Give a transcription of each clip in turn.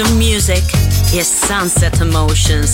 Of music. Is Sunset Emotions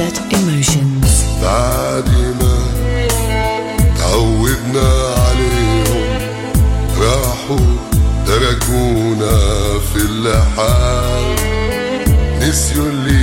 Sunset emotions. بعد ما تعودنا عليهم. راحوا تركونا في الحال نسيوا اللي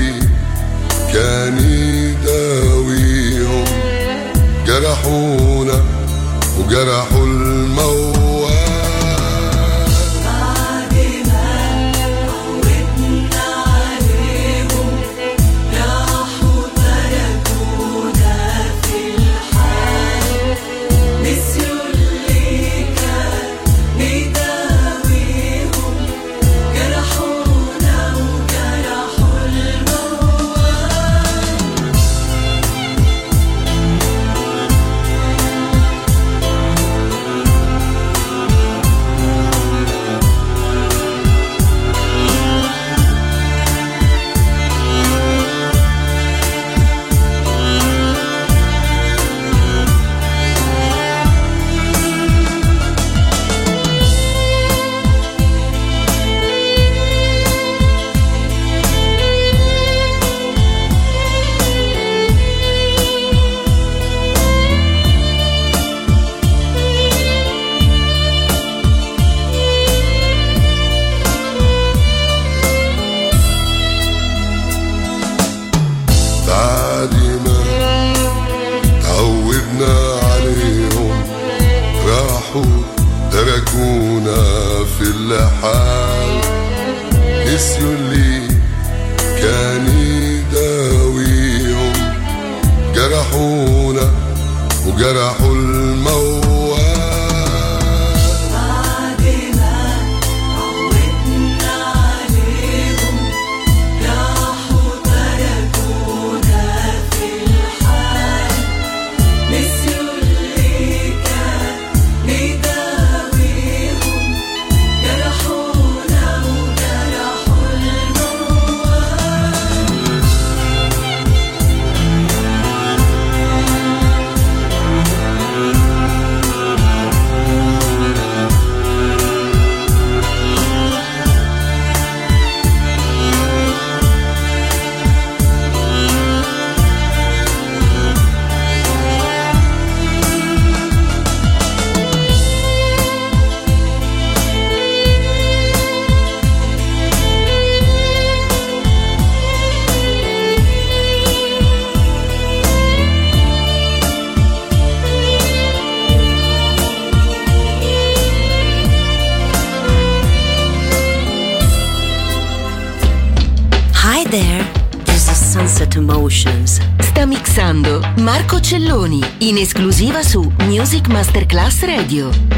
Masterclass Radio.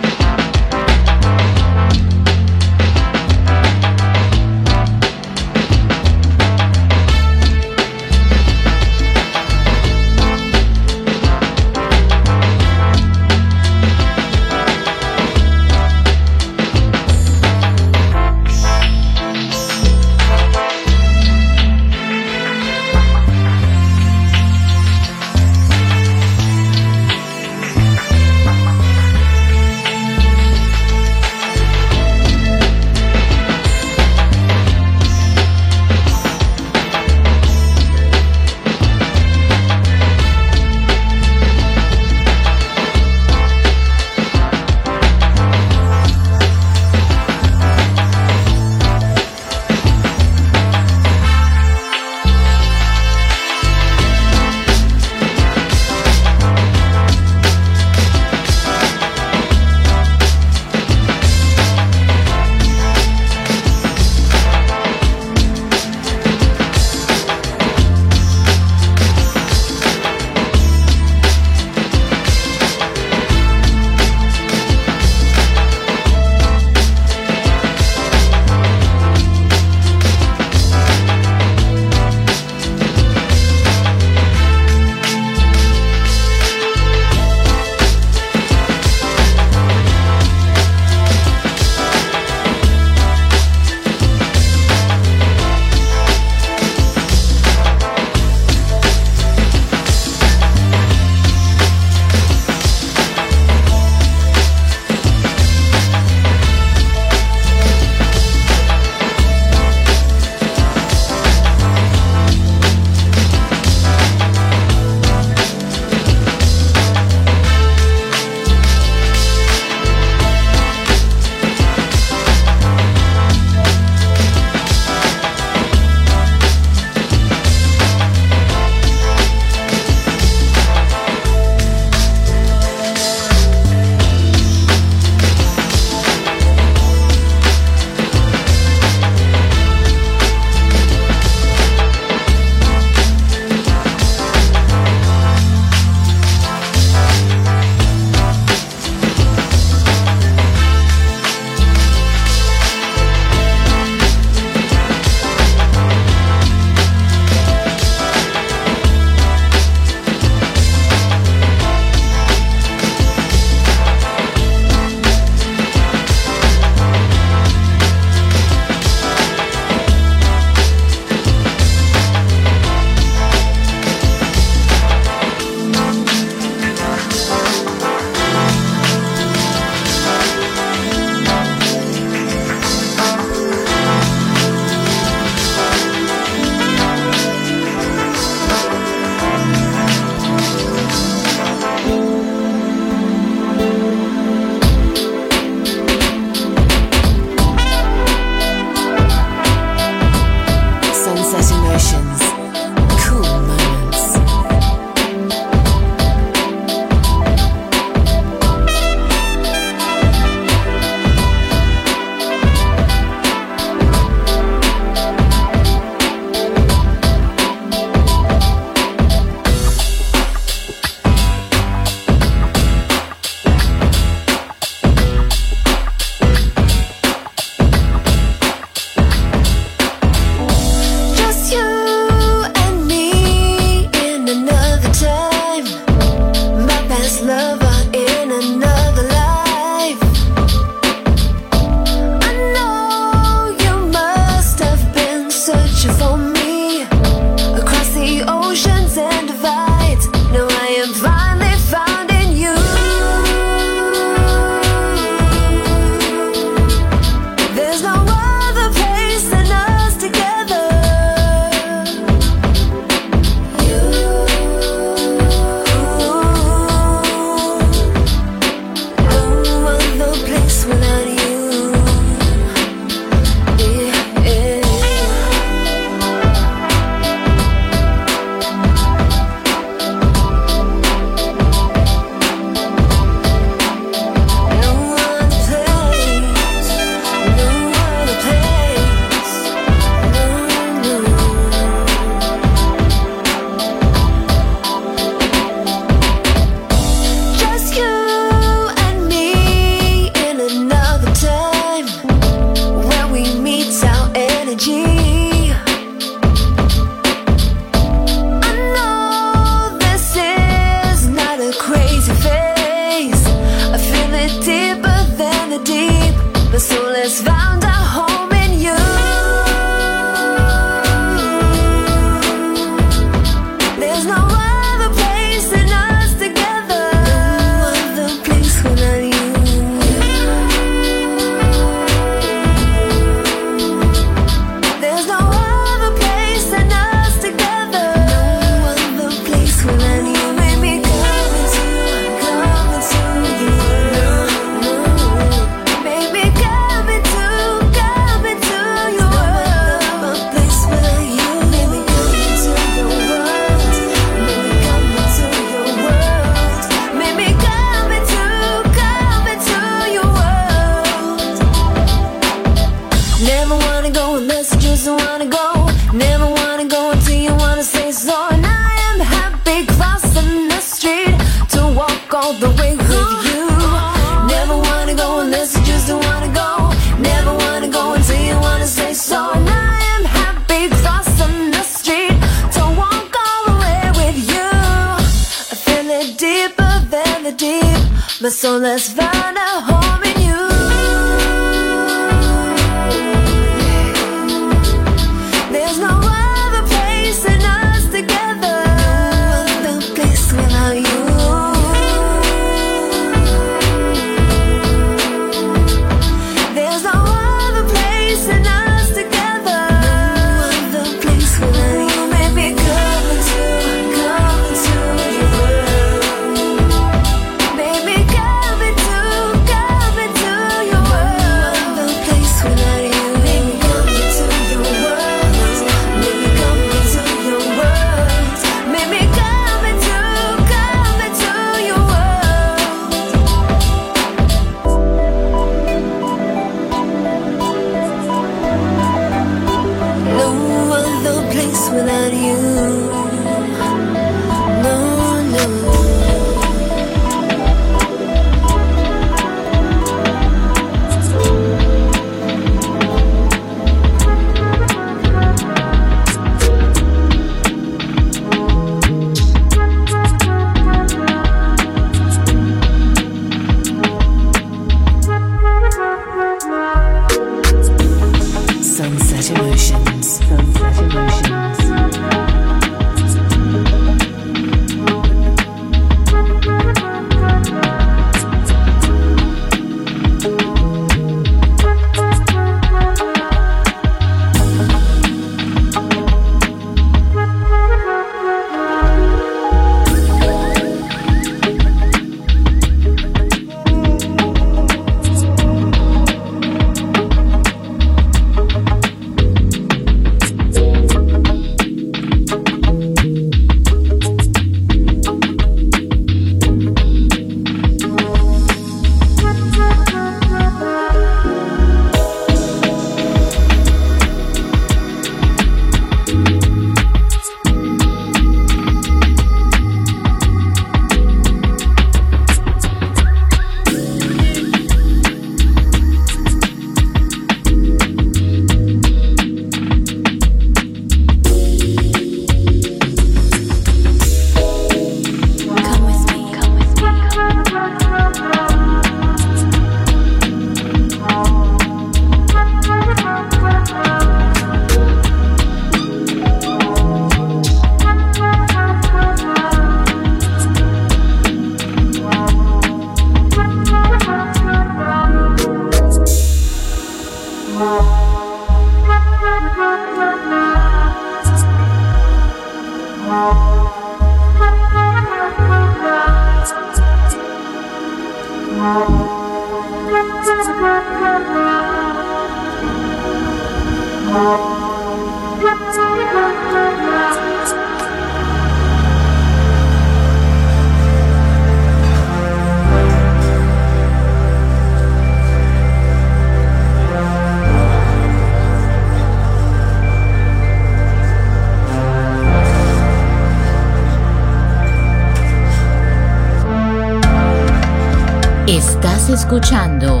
escuchando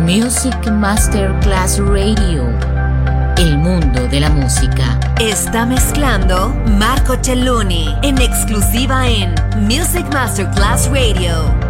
Music Masterclass Radio. El mundo de la música. Está mezclando Marco Celloni en exclusiva en Music Masterclass Radio.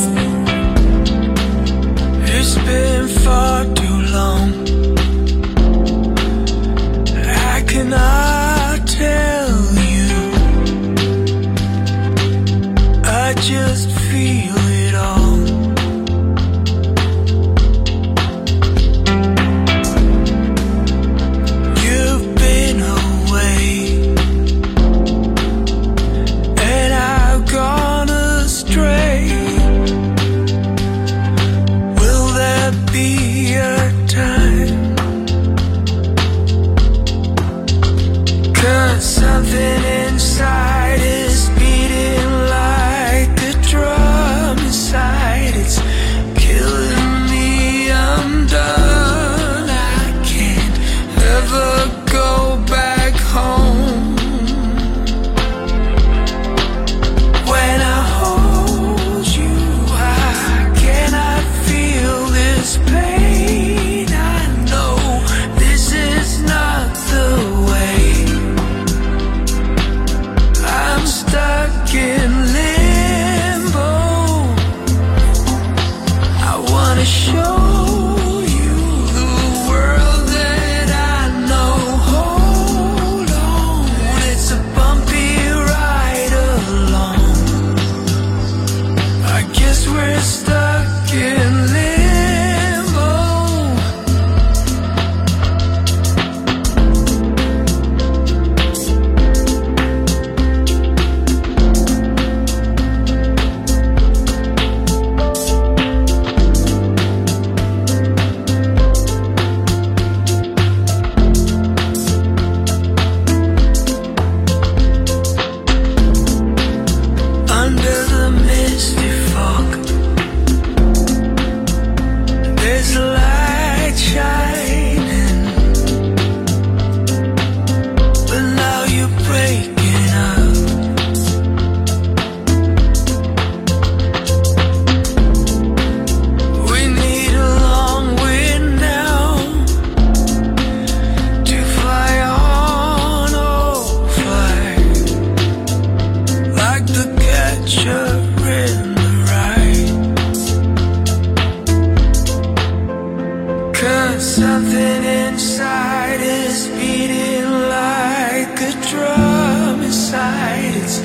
Something inside is beating like a drum inside. It's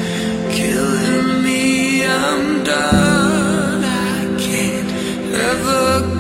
killing me. I'm done. I can't ever.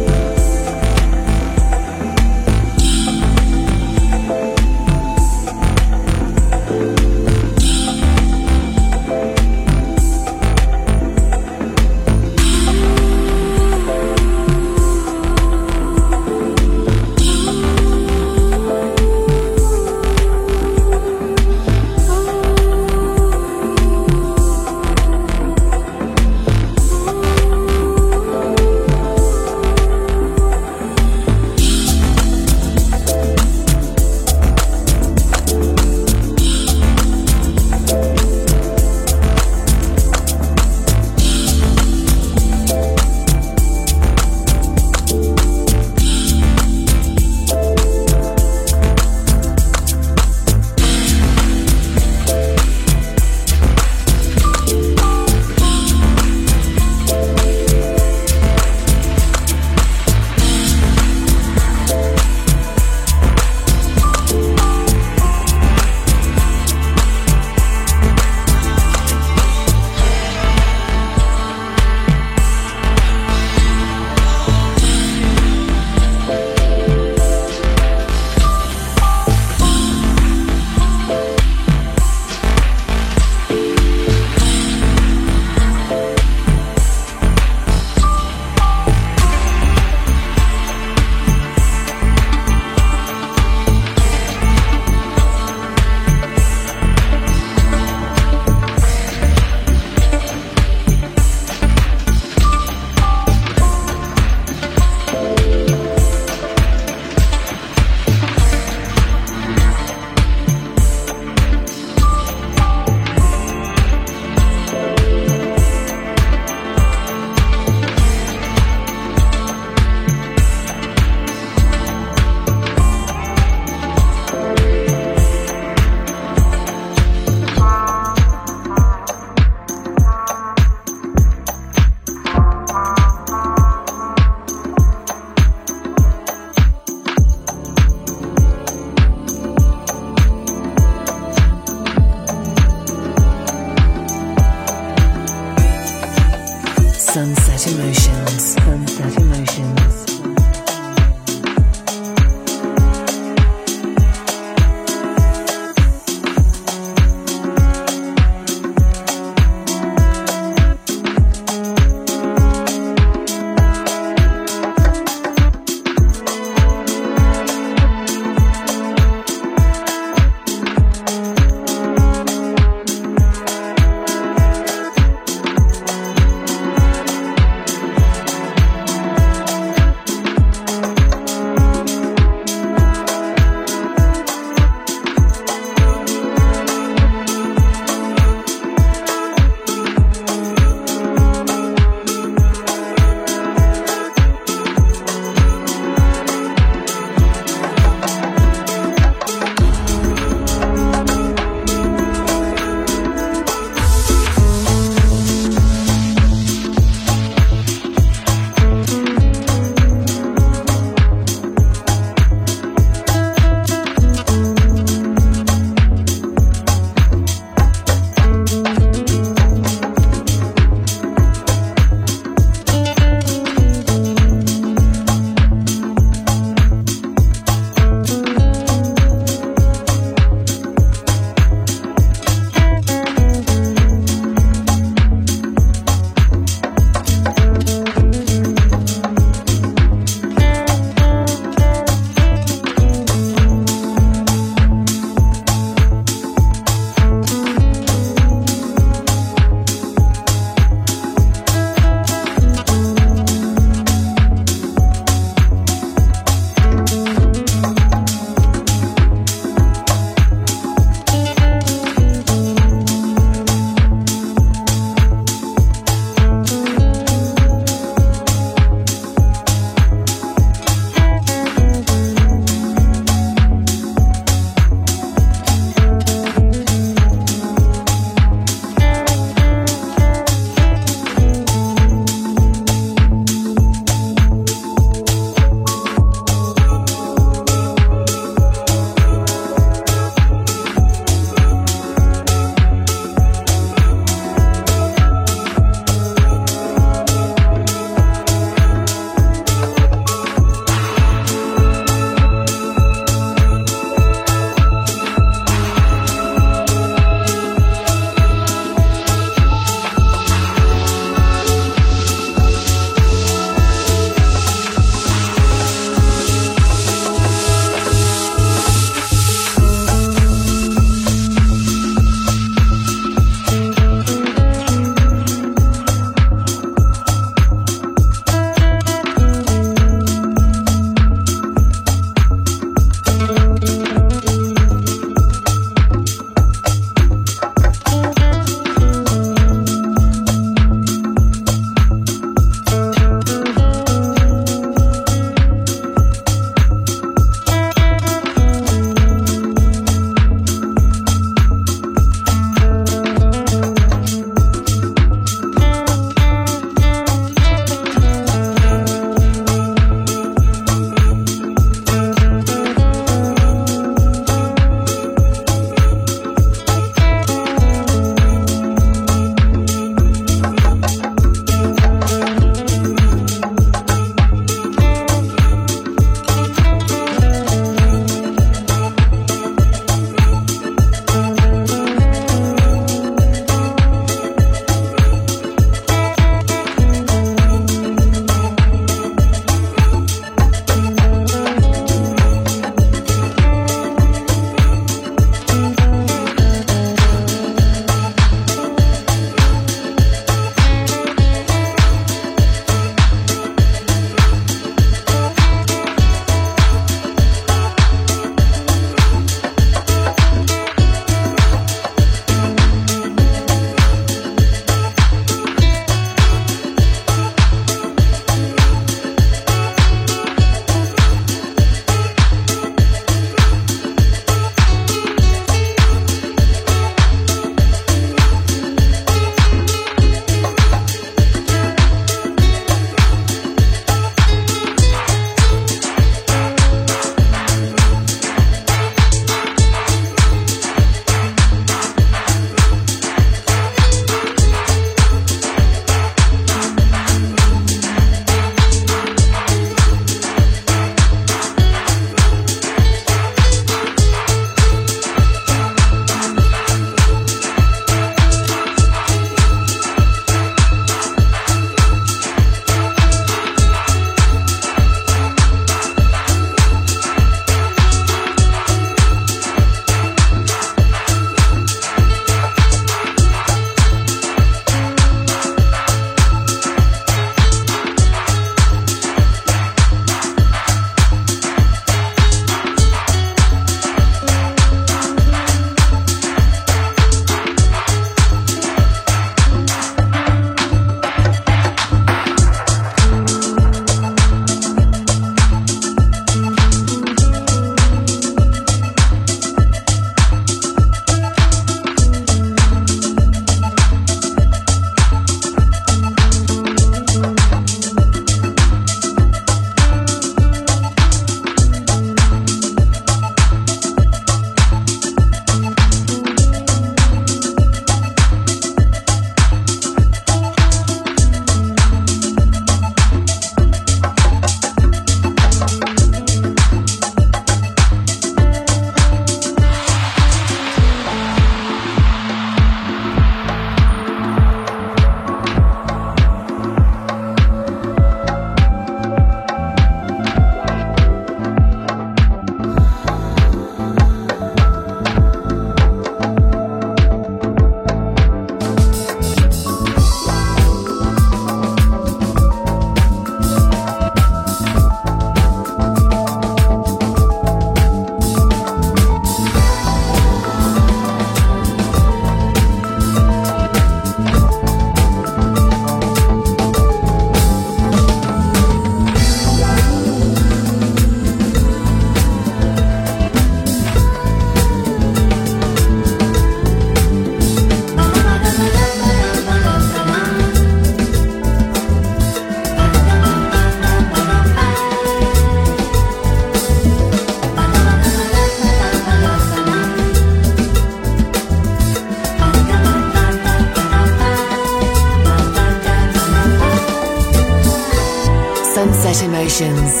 Great